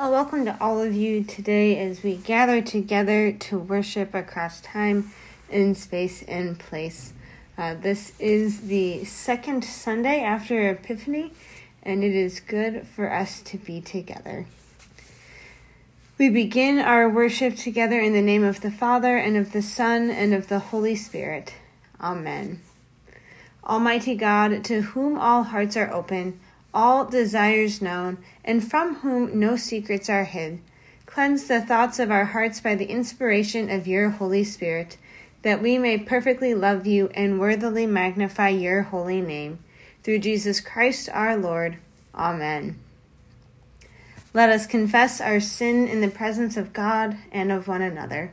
Well, welcome to all of you today as we gather together to worship across time and space and place. Uh, this is the second Sunday after Epiphany, and it is good for us to be together. We begin our worship together in the name of the Father, and of the Son, and of the Holy Spirit. Amen. Almighty God, to whom all hearts are open, all desires known, and from whom no secrets are hid. Cleanse the thoughts of our hearts by the inspiration of your Holy Spirit, that we may perfectly love you and worthily magnify your holy name. Through Jesus Christ our Lord. Amen. Let us confess our sin in the presence of God and of one another.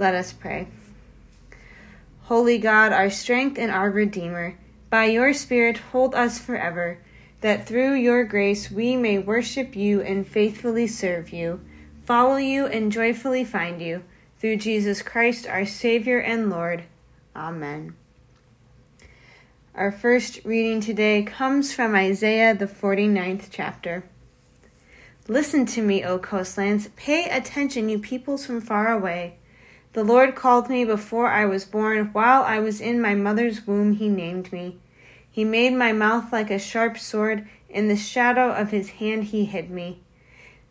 Let us pray. Holy God, our strength and our Redeemer, by your Spirit hold us forever, that through your grace we may worship you and faithfully serve you, follow you and joyfully find you, through Jesus Christ our Savior and Lord. Amen. Our first reading today comes from Isaiah, the 49th chapter. Listen to me, O coastlands. Pay attention, you peoples from far away. The Lord called me before I was born. While I was in my mother's womb, He named me. He made my mouth like a sharp sword. In the shadow of His hand, He hid me.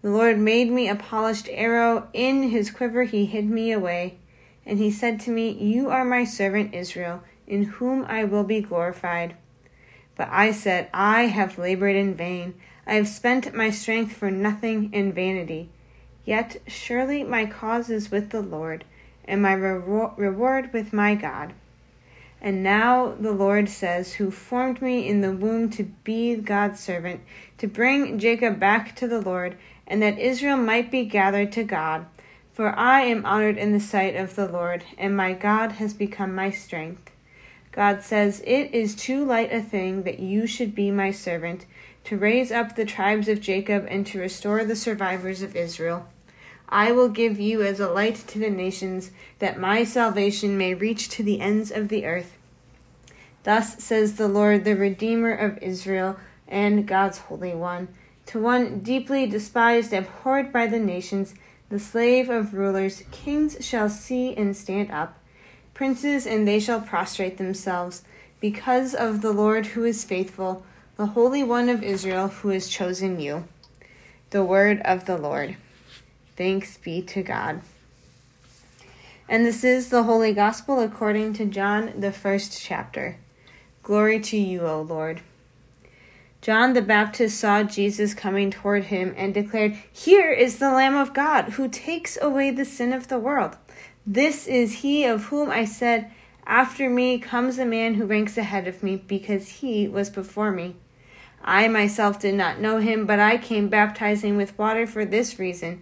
The Lord made me a polished arrow. In His quiver, He hid me away. And He said to me, You are my servant Israel, in whom I will be glorified. But I said, I have labored in vain. I have spent my strength for nothing in vanity. Yet surely my cause is with the Lord and my reward with my God. And now the Lord says, Who formed me in the womb to be God's servant, to bring Jacob back to the Lord, and that Israel might be gathered to God. For I am honored in the sight of the Lord, and my God has become my strength. God says, It is too light a thing that you should be my servant, to raise up the tribes of Jacob and to restore the survivors of Israel. I will give you as a light to the nations, that my salvation may reach to the ends of the earth. Thus says the Lord, the Redeemer of Israel and God's Holy One, to one deeply despised, abhorred by the nations, the slave of rulers, kings shall see and stand up, princes and they shall prostrate themselves, because of the Lord who is faithful, the Holy One of Israel who has chosen you. The word of the Lord. Thanks be to God. And this is the Holy Gospel according to John, the first chapter. Glory to you, O Lord. John the Baptist saw Jesus coming toward him and declared, Here is the Lamb of God who takes away the sin of the world. This is he of whom I said, After me comes a man who ranks ahead of me because he was before me. I myself did not know him, but I came baptizing with water for this reason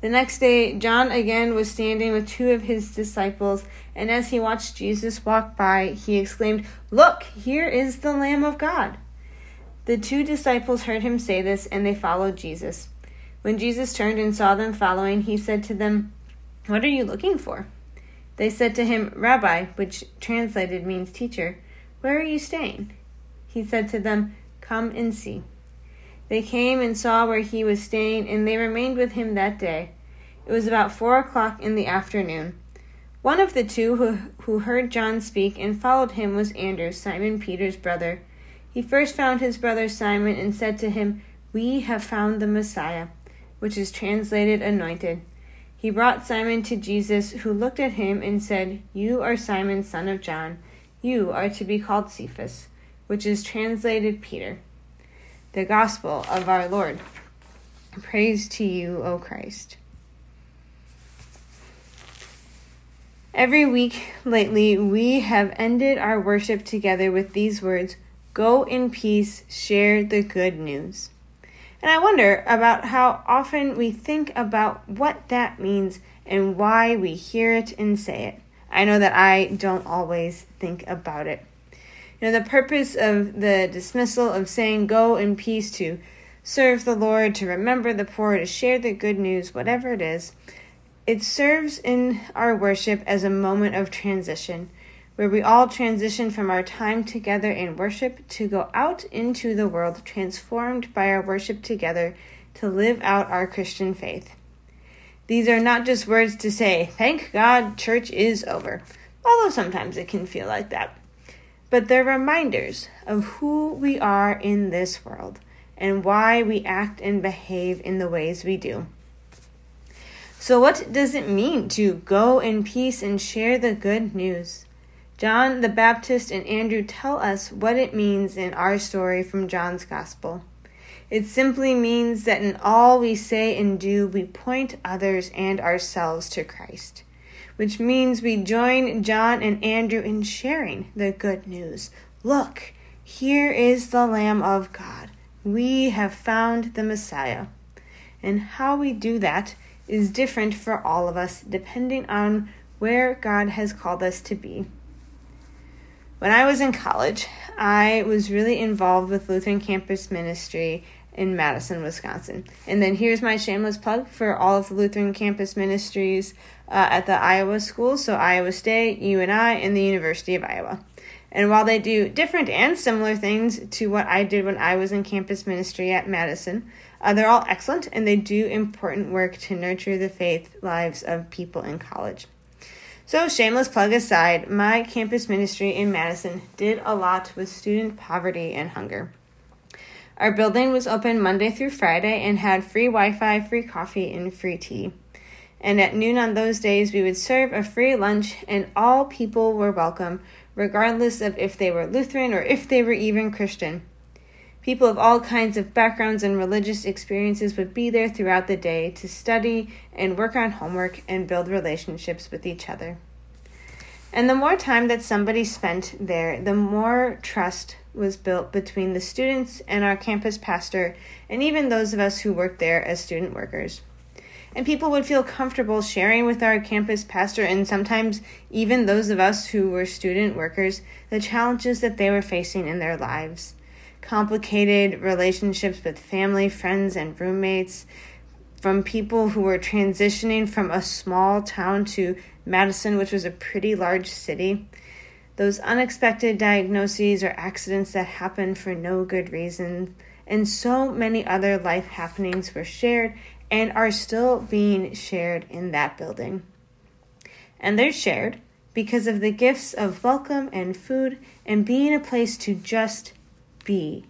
The next day, John again was standing with two of his disciples, and as he watched Jesus walk by, he exclaimed, Look, here is the Lamb of God. The two disciples heard him say this, and they followed Jesus. When Jesus turned and saw them following, he said to them, What are you looking for? They said to him, Rabbi, which translated means teacher, where are you staying? He said to them, Come and see. They came and saw where he was staying, and they remained with him that day. It was about four o'clock in the afternoon. One of the two who, who heard John speak and followed him was Andrew, Simon Peter's brother. He first found his brother Simon and said to him, We have found the Messiah, which is translated anointed. He brought Simon to Jesus, who looked at him and said, You are Simon, son of John. You are to be called Cephas, which is translated Peter the gospel of our Lord. Praise to you, O Christ. Every week lately, we have ended our worship together with these words Go in peace, share the good news. And I wonder about how often we think about what that means and why we hear it and say it. I know that I don't always think about it. You know, the purpose of the dismissal of saying go in peace to serve the Lord, to remember the poor, to share the good news, whatever it is, it serves in our worship as a moment of transition where we all transition from our time together in worship to go out into the world transformed by our worship together to live out our Christian faith. These are not just words to say, thank God church is over, although sometimes it can feel like that but they're reminders of who we are in this world and why we act and behave in the ways we do. So, what does it mean to go in peace and share the good news? John the Baptist and Andrew tell us what it means in our story from John's Gospel. It simply means that in all we say and do, we point others and ourselves to Christ which means we join John and Andrew in sharing the good news. Look, here is the Lamb of God. We have found the Messiah. And how we do that is different for all of us, depending on where God has called us to be. When I was in college, I was really involved with Lutheran Campus Ministry in Madison, Wisconsin. And then here's my shameless plug for all of the Lutheran Campus Ministries uh, at the Iowa School, so Iowa State, UNI, and the University of Iowa. And while they do different and similar things to what I did when I was in campus ministry at Madison, uh, they're all excellent and they do important work to nurture the faith lives of people in college. So, shameless plug aside, my campus ministry in Madison did a lot with student poverty and hunger. Our building was open Monday through Friday and had free Wi Fi, free coffee, and free tea and at noon on those days we would serve a free lunch, and all people were welcome, regardless of if they were Lutheran or if they were even Christian. People of all kinds of backgrounds and religious experiences would be there throughout the day to study and work on homework and build relationships with each other. And the more time that somebody spent there, the more trust was built between the students and our campus pastor, and even those of us who worked there as student workers and people would feel comfortable sharing with our campus pastor and sometimes even those of us who were student workers the challenges that they were facing in their lives. Complicated relationships with family, friends, and roommates, from people who were transitioning from a small town to Madison, which was a pretty large city. Those unexpected diagnoses or accidents that happened for no good reason, and so many other life happenings were shared and are still being shared in that building. And they're shared because of the gifts of welcome and food and being a place to just be.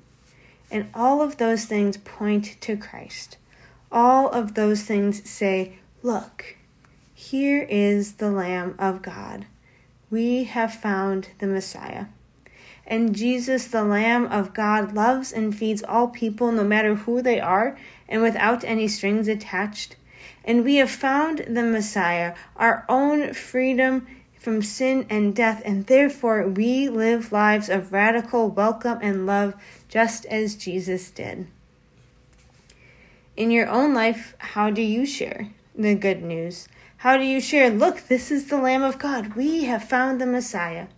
And all of those things point to Christ. All of those things say, Look, here is the Lamb of God. We have found the Messiah. And Jesus, the Lamb of God, loves and feeds all people, no matter who they are, and without any strings attached. And we have found the Messiah, our own freedom from sin and death, and therefore we live lives of radical welcome and love, just as Jesus did. In your own life, how do you share the good news? How do you share, look, this is the Lamb of God. We have found the Messiah.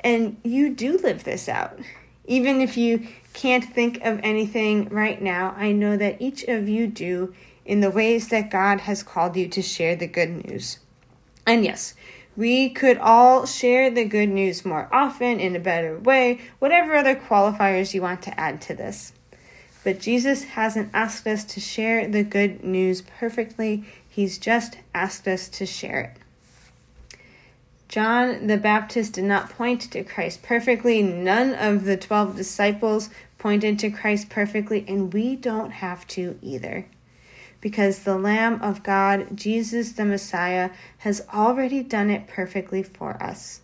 And you do live this out. Even if you can't think of anything right now, I know that each of you do in the ways that God has called you to share the good news. And yes, we could all share the good news more often in a better way, whatever other qualifiers you want to add to this. But Jesus hasn't asked us to share the good news perfectly, He's just asked us to share it. John the Baptist did not point to Christ perfectly. None of the 12 disciples pointed to Christ perfectly, and we don't have to either because the Lamb of God, Jesus the Messiah, has already done it perfectly for us.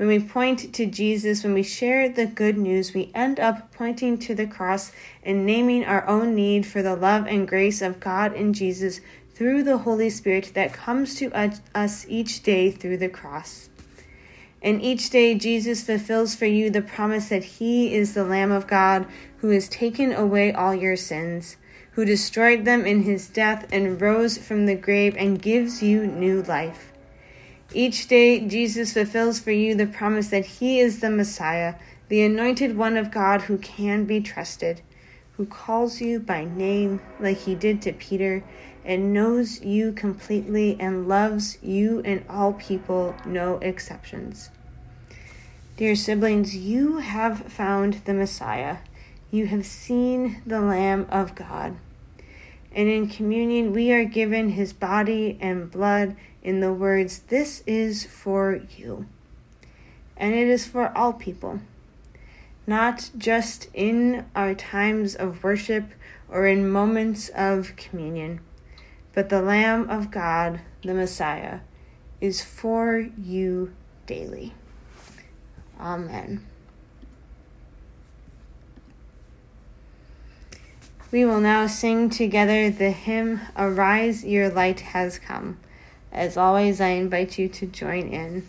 When we point to Jesus, when we share the good news, we end up pointing to the cross and naming our own need for the love and grace of God in Jesus through the Holy Spirit that comes to us each day through the cross. And each day, Jesus fulfills for you the promise that He is the Lamb of God who has taken away all your sins who destroyed them in his death and rose from the grave and gives you new life. Each day, Jesus fulfills for you the promise that he is the Messiah, the anointed one of God who can be trusted, who calls you by name like he did to Peter, and knows you completely and loves you and all people, no exceptions. Dear siblings, you have found the Messiah. You have seen the Lamb of God. And in communion, we are given his body and blood in the words, This is for you. And it is for all people, not just in our times of worship or in moments of communion, but the Lamb of God, the Messiah, is for you daily. Amen. We will now sing together the hymn, Arise, Your Light Has Come. As always, I invite you to join in.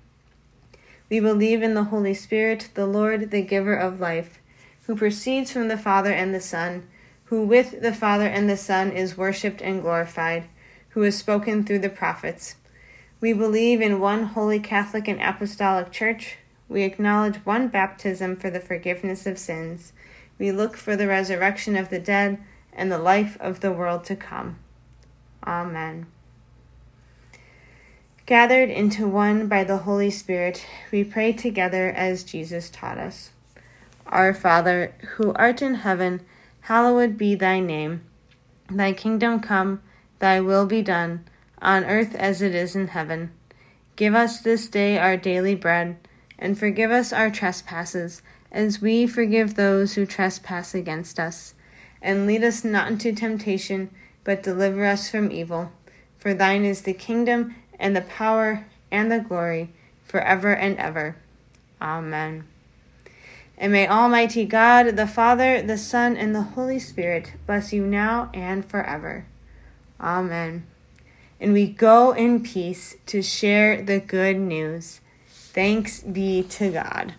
We believe in the Holy Spirit, the Lord, the giver of life, who proceeds from the Father and the Son, who with the Father and the Son is worshipped and glorified, who has spoken through the prophets. We believe in one holy Catholic and Apostolic Church. We acknowledge one baptism for the forgiveness of sins. We look for the resurrection of the dead and the life of the world to come. Amen. Gathered into one by the Holy Spirit, we pray together as Jesus taught us. Our Father, who art in heaven, hallowed be thy name. Thy kingdom come, thy will be done, on earth as it is in heaven. Give us this day our daily bread, and forgive us our trespasses, as we forgive those who trespass against us. And lead us not into temptation, but deliver us from evil. For thine is the kingdom, and the power and the glory forever and ever. Amen. And may Almighty God, the Father, the Son, and the Holy Spirit bless you now and forever. Amen. And we go in peace to share the good news. Thanks be to God.